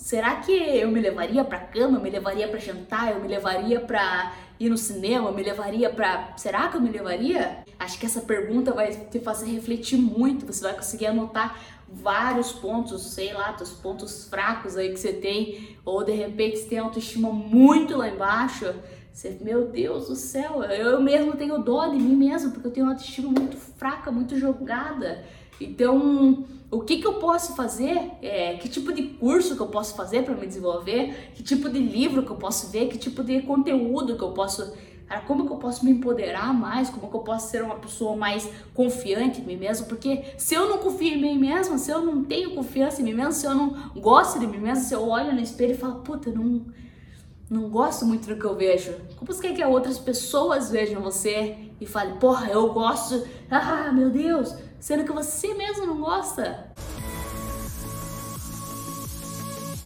Será que eu me levaria pra cama, eu me levaria pra jantar, eu me levaria pra ir no cinema, eu me levaria pra. Será que eu me levaria? Acho que essa pergunta vai te fazer refletir muito. Você vai conseguir anotar vários pontos, sei lá, os pontos fracos aí que você tem, ou de repente você tem autoestima muito lá embaixo. Você, meu Deus do céu, eu mesmo tenho dó de mim mesmo, porque eu tenho uma autoestima muito fraca, muito jogada. Então, o que, que eu posso fazer? É, que tipo de curso que eu posso fazer para me desenvolver? Que tipo de livro que eu posso ver? Que tipo de conteúdo que eu posso. Cara, como que eu posso me empoderar mais? Como que eu posso ser uma pessoa mais confiante em mim mesmo? Porque se eu não confio em mim mesmo, se eu não tenho confiança em mim mesmo, se eu não gosto de mim mesmo, se eu olho no espelho e falo, puta, não, não gosto muito do que eu vejo. Como você quer que outras pessoas vejam você e falem, porra, eu gosto. Ah, meu Deus! sendo que você mesmo não gosta.